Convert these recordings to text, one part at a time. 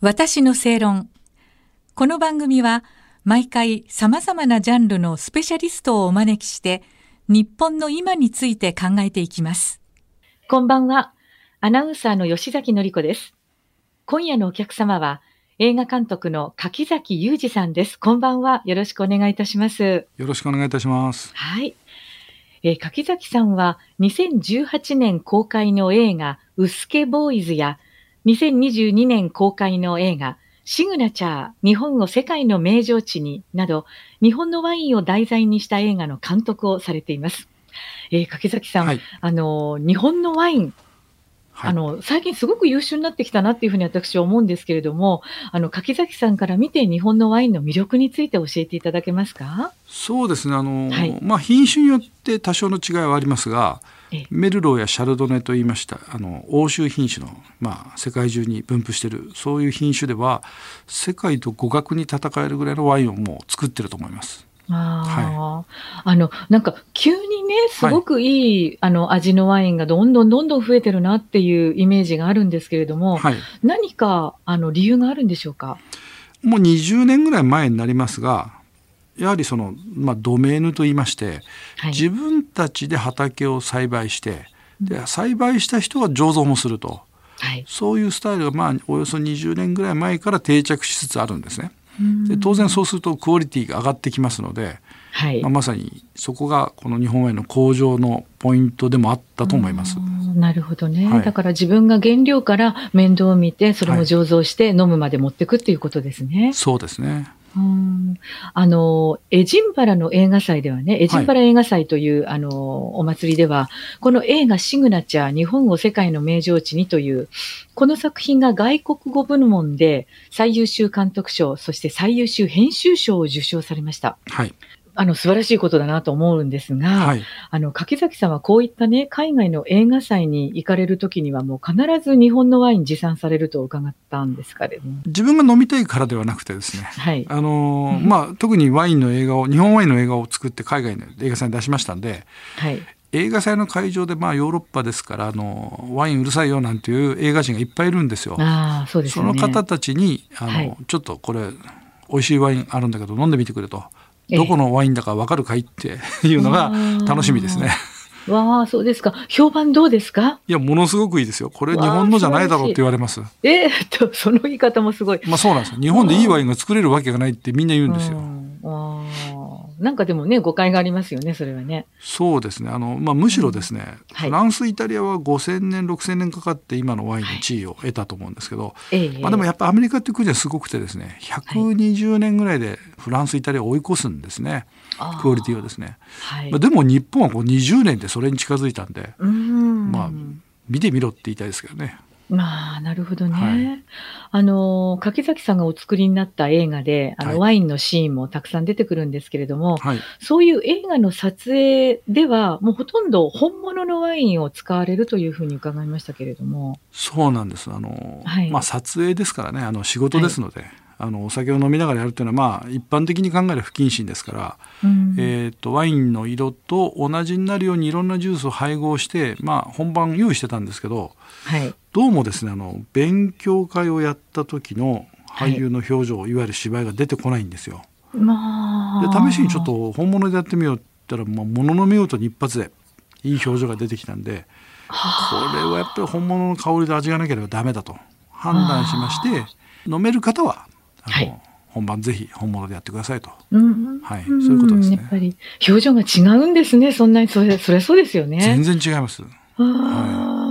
私の正論。この番組は毎回様々なジャンルのスペシャリストをお招きして日本の今について考えていきます。こんばんは。アナウンサーの吉崎のり子です。今夜のお客様は映画監督の柿崎裕二さんです。こんばんは。よろしくお願いいたします。よろしくお願いいたします。はい。えー柿崎さんは2018年公開の映画ウスケボーイズや2022年公開の映画シグナチャー日本を世界の名城地になど日本のワインを題材にした映画の監督をされています。えー柿崎さん、はい。あの日本のワインはいあの、最近すごく優秀になってきたなっていうふうに私は思うんですけれども、あの、柿崎さんから見て日本のワインの魅力について教えていただけますか？そうですね。あの、はいまあ品種によって多少の違いはありますが、ええメルローやシャルドネと言いましたあの欧州品種のまあ世界中に分布しているそういう品種では世界と互角に戦えるぐらいのワインをもう作ってると思います。ああ、あの、なんか急にね、すごくいい、あの、味のワインがどんどんどんどん増えてるなっていうイメージがあるんですけれども、はい。何か、あの、理由があるんでしょうか？もう20年ぐらい前になりますが、やはりそのまあドメーヌと言いまして、はい。自分たちで畑を栽培して、で栽培した人が醸造もすると。はい。そういうスタイルがまあおよそ20年ぐらい前から定着しつつあるんですね。で当然そうするとクオリティが上がってきますので、はいまあ、。まさにそこがこの日本ワインの向上のポイントでもあったと思います。なるほどね、はいだから自分が原料から面倒を見て、それもはい醸造して飲むまで持っていくっていうことですね。そうですね。うんあの、エジンバラの映画祭ではね、エジンバラ映画祭という、あの、お祭りでは、この映画シグナチャー、日本を世界の名城地にという、この作品が外国語部門で最優秀監督賞、そして最優秀編集賞を受賞されました。はい。あの、素晴らしいことだなと思うんですが、はい。あの、柿崎さんはこういったね、海外の映画祭に行かれるときにはもう必ず日本のワイン持参されると伺ったんですかれども。自分が飲みたいからではなくてですね。はい。あのまあ特にワインの映画を日本ワインの映画を作って海外の映画祭に出しましたんではい。映画祭の会場でまあヨーロッパですからあのワインうるさいよなんていう映画人がいっぱいいるんですよ。ああ、そうですね。の方たちにあの、はいちょっとこれ美味しいワインあるんだけど飲んでみてくれと。ええどこのワインだかわかるかい？って いうのが楽しみですね。わあ、そうですか。評判どうですか？いやものすごくいいですよ。これ日本のじゃないだろうって言われます。えーっと、その言い方もすごい。まあそうなんですよ。日本でいいワインが作れるわけがないってみんな言うんですよ。なんかでもね、誤解がありますよね、それはね。そうですね。あのまあむしろですね、はいフランスイタリアは5000年6000年かかって今のワインの地位を得たと思うんですけど、ええまあでもやっぱアメリカっていう国はすごくてですね、120年ぐらいでフランスイタリアを追い越すんですね。あークオリティをですね。はい。まあでも日本はこう20年でそれに近づいたんで、うんまあ見てみろって言いたいですけどね。まあ、なるほどね。はいあの、柿崎さんがお作りになった映画で、あの、はいワインのシーンもたくさん出てくるんですけれども、はい。そういう映画の撮影では、もうほとんど本物のワインを使われるというふうに伺いましたけれども。そうなんです。あの、はいまあ撮影ですからね、あの仕事ですので、あのお酒を飲みながらやるというのはまあ一般的に考える不謹慎ですから、うんえー、とワインの色と同じになるようにいろんなジュースを配合して、まあ、本番用意してたんですけどはい。どうもですねあの勉強会をやった時の俳優の表情、い、わゆる芝居が出てこないんですよ。まあ。で試しにちょっ。と本物でやってみようって言ったら、まあ、ものの見事に一発でいい表情が出てきたんでこれはやっぱり本物の香りと味がなければダメだと判断しまして飲める方はあの、はい本番ぜひ本物でやってくださいと。うん。はいそういうことですねやっぱり、表情が違うんですね。そんなに、それ、それそうですよね。全然違います。ああ、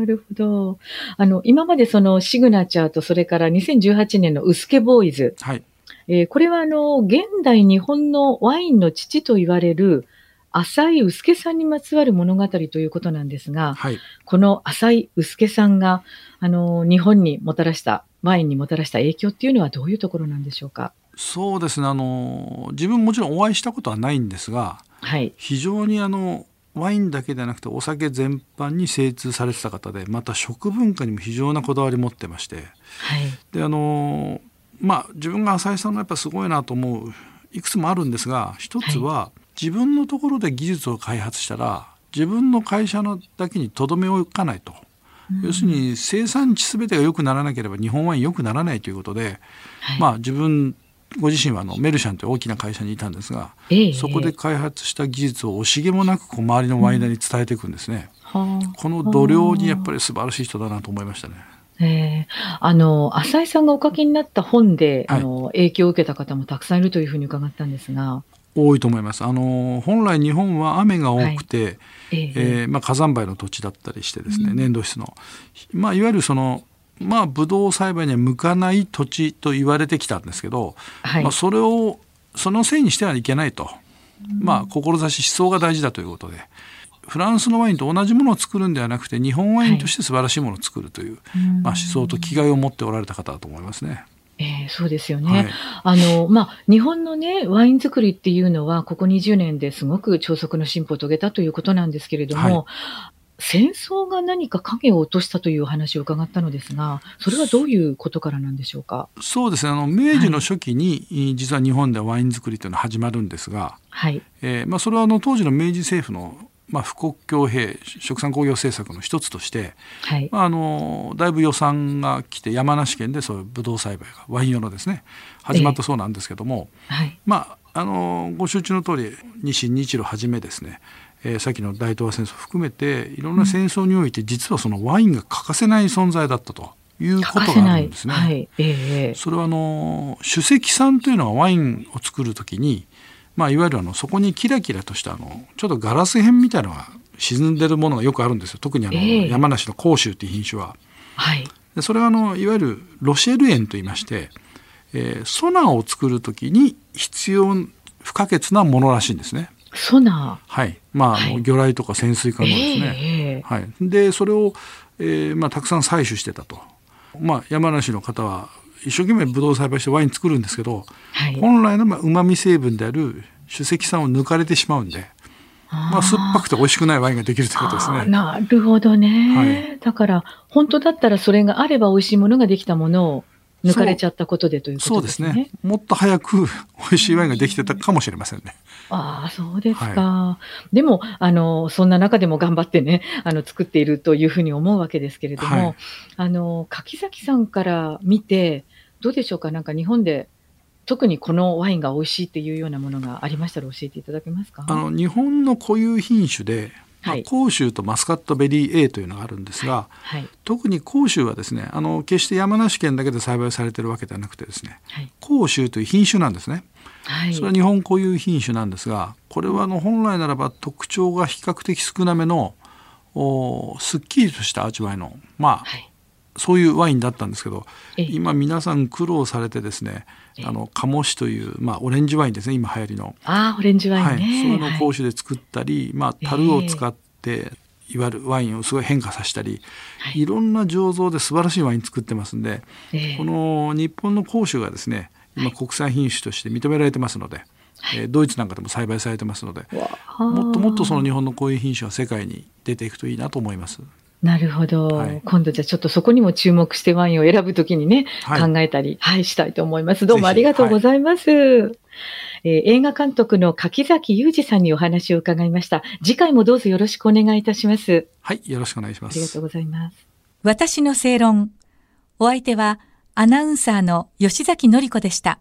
なるほど。あの、今までそのシグナチャーと、それから2018年のウスケボーイズ。はいえーこれはあの、現代日本のワインの父と言われる、浅井臼さんにまつわる物語ということなんですが、はいこの浅井臼さんが、あの、日本にもたらした、ワインにもたらした影響っていうのはどういうところなんでしょうか？そうですねあの自分もちろんお会いしたことはないんですがはい。非常にあのワインだけではなくてお酒全般に精通されてた方でまた食文化にも非常なこだわり持ってまして。はい。であのまあ自分が浅井さんがやっぱすごいなと思ういくつもあるんですが一つは自分のところで技術を開発したら自分の会社のだけにとどめを置かないと。要するに生産地全てが良くならなければ日本ワイン良くならないということで、はい。まあ自分ご自身はあのメルシャンという大きな会社にいたんですが、ええそこで開発した技術を惜しげもなくこう周りのワイナーに伝えていくんですね。はあ。この度量にやっぱり素晴らしい人だなと思いましたね。ええ。あの、浅井さんがお書きになった本で、はい。あの、影響を受けた方もたくさんいるというふうに伺ったんですが、多いと思います。あの本来日本は雨が多くて、えええーまあ、火山灰の土地だったりしてですね、うん。粘土質の、まあ、いわゆるそのまあブドウ栽培には向かない土地と言われてきたんですけど、はい。まあ、それをそのせいにしてはいけないと、まあ志思想が大事だということでフランスのワインと同じものを作るんではなくて日本ワインとして素晴らしいものを作るという、うんまあ、思想と気概を持っておられた方だと思いますね。ええそうですよね。はいあの、まあ、日本のね、ワイン作りっていうのは、ここ20年ですごく超速の進歩を遂げたということなんですけれども、戦争が何か影を落としたというお話を伺ったのですが、それはどういうことからなんでしょうか？そうですねあの明治の初期に、実は日本ではワイン作りというのは始まるんですが、はい。えーまあ、それはあの当時の明治政府の、まあ、富国強兵殖産工業政策の一つとして、はい。まあ、あのだいぶ予算が来て山梨県でそういうブドウ栽培がワイン用のですね始まったそうなんですけども、はい。まあ、あのご承知の通り日清日露はじめですね、えーさっきの大東亜戦争を含めていろんな戦争において実はそのワインが欠かせない存在だったという欠こと。があるんですね。はい。ええそれはあの酒石酸というのはワインを作る時に、まあ、いわゆるあのそこにキラキラとしたあのちょっとガラス片みたいなのが沈んでるものがよくあるんですよ特にあの、ええ山梨の甲州っていう品種は。はい。でそれはあのいわゆるロシェル塩といいまして、えーソナーを作る時に必要不可欠なものらしいんですね。ソナはい。まあ、あのはい。魚雷とか潜水ー。艦のですね、ええはい、でそれを、えーまあ、たくさん採取してたと、まあ、山梨の方は一生懸命ブドウ栽培してワイン作るんですけどはい。本来のうまみ成分である酒石酸を抜かれてしまうんで、まあ、酸っぱくて美味しくないワインができるということですね。なるほどね、はい。だから、本当だったらそれがあれば美味しいものができたものを抜かれちゃったことでというこそうでとですすね。ねもっと早く 美味しいワインができてたかもしれませんね。ああ、そうですか。でも、あの、そんな中でも頑張ってね、あの、作っているというふうに思うわけですけれども、はいあの、柿崎さんから見て、どうでしょうか？なんか日本で、特にこのワインが美味しいっていうようなものがありましたら教えていただけますか？あの日本の固有品種で、まあはい甲州とマスカットベリー A というのがあるんですが、はい。特に甲州はですねあの決して山梨県だけで栽培されてるわけではなくてですねはい。甲州という品種なんですね。はい。それは日本固有品種なんですがこれはあの本来ならば特徴が比較的少なめのおすっきりとした味わいのまあはい。そういうワインだったんですけどええ。今皆さん苦労されてですねええ。あの鴨酒という、まあ、オレンジワインですね今流行りの、ああ、オレンジワインね。はい、そのをはい。甲州で作ったり、まあ、樽を使って、いわゆるワインをすごい変化させたり、はい。い、ろんな醸造で素晴らしいワイン作ってますんで、ええ。この日本の甲州がですね今国産品種として認められてますので、えードイツなんかでも栽培されてますのでもっともっとその日本のこういう品種は世界に出ていくといいなと思います。なるほど、はい今度じゃあちょっとそこにも注目してワインを選ぶときにね、はい考えたり、はい、したいと思います。どうもありがとうございます。えー映画監督の柿崎裕二さんにお話を伺いました。次回もどうぞよろしくお願いいたします。はい、よろしくお願いしますありがとう。ございます。私の正論。お相手はアナウンサーの吉崎のり子でした。